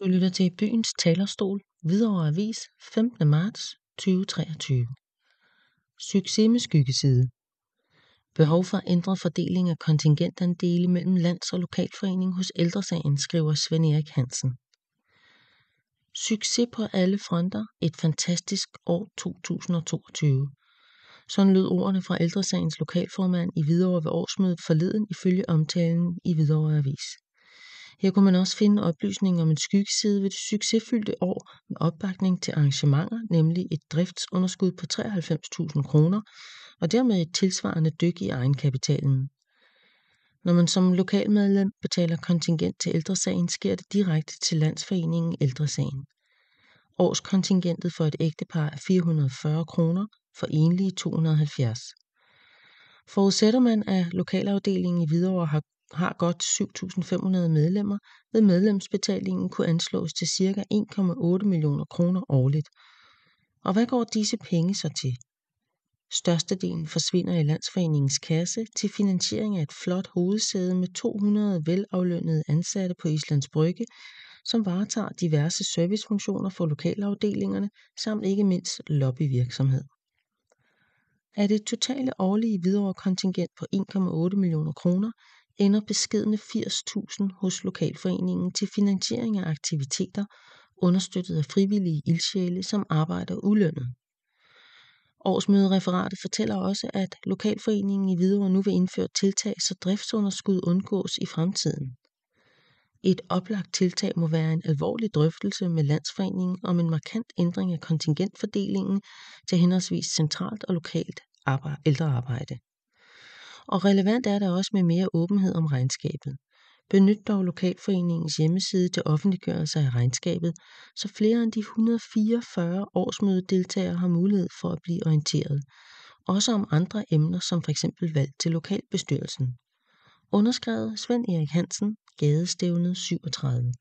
Du lytter til Byens Talerstol, Hvidovre Avis, 15. marts 2023. Succes med skyggeside. Behov for ændret fordeling af kontingentandele mellem lands- og lokalforening hos Ældresagen, skriver Svend Erik Hansen. Succes på alle fronter. Et fantastisk år 2022. Sådan lød ordene fra Ældresagens lokalformand i Hvidovre ved årsmødet forleden ifølge omtalen i Hvidovre Avis. Her kunne man også finde oplysninger om en skyggeside ved det succesfyldte år med opbakning til arrangementer, nemlig et driftsunderskud på 93.000 kroner og dermed et tilsvarende dyk i egenkapitalen. Når man som lokalmedlem betaler kontingent til ældresagen, sker det direkte til Landsforeningen Ældresagen. Årskontingentet for et ægtepar er 440 kroner, for enlige 270. Forudsætter man, at lokalafdelingen i Hvidovre har har godt 7.500 medlemmer, vil medlemsbetalingen kunne anslås til ca. 1,8 millioner kroner årligt. Og hvad går disse penge så til? Størstedelen forsvinder i Landsforeningens kasse til finansiering af et flot hovedsæde med 200 velaflønnede ansatte på Islands Brygge, som varetager diverse servicefunktioner for lokalafdelingerne samt ikke mindst lobbyvirksomhed. Af det totale årlige videre kontingent på 1,8 millioner kroner ender beskedne 80.000 hos lokalforeningen til finansiering af aktiviteter understøttet af frivillige ildsjæle, som arbejder ulønnet. Årsmødereferatet fortæller også, at lokalforeningen i Hvidovre nu vil indføre tiltag, så driftsunderskud undgås i fremtiden. Et oplagt tiltag må være en alvorlig drøftelse med landsforeningen om en markant ændring af kontingentfordelingen til henholdsvis centralt og lokalt ældrearbejde. Og relevant er det også med mere åbenhed om regnskabet. Benyt dog lokalforeningens hjemmeside til offentliggørelse af regnskabet, så flere end de 144 årsmødedeltagere har mulighed for at blive orienteret. Også om andre emner som f.eks. valg til lokalbestyrelsen. Underskrevet Svend Erik Hansen, Gadestævnet 37.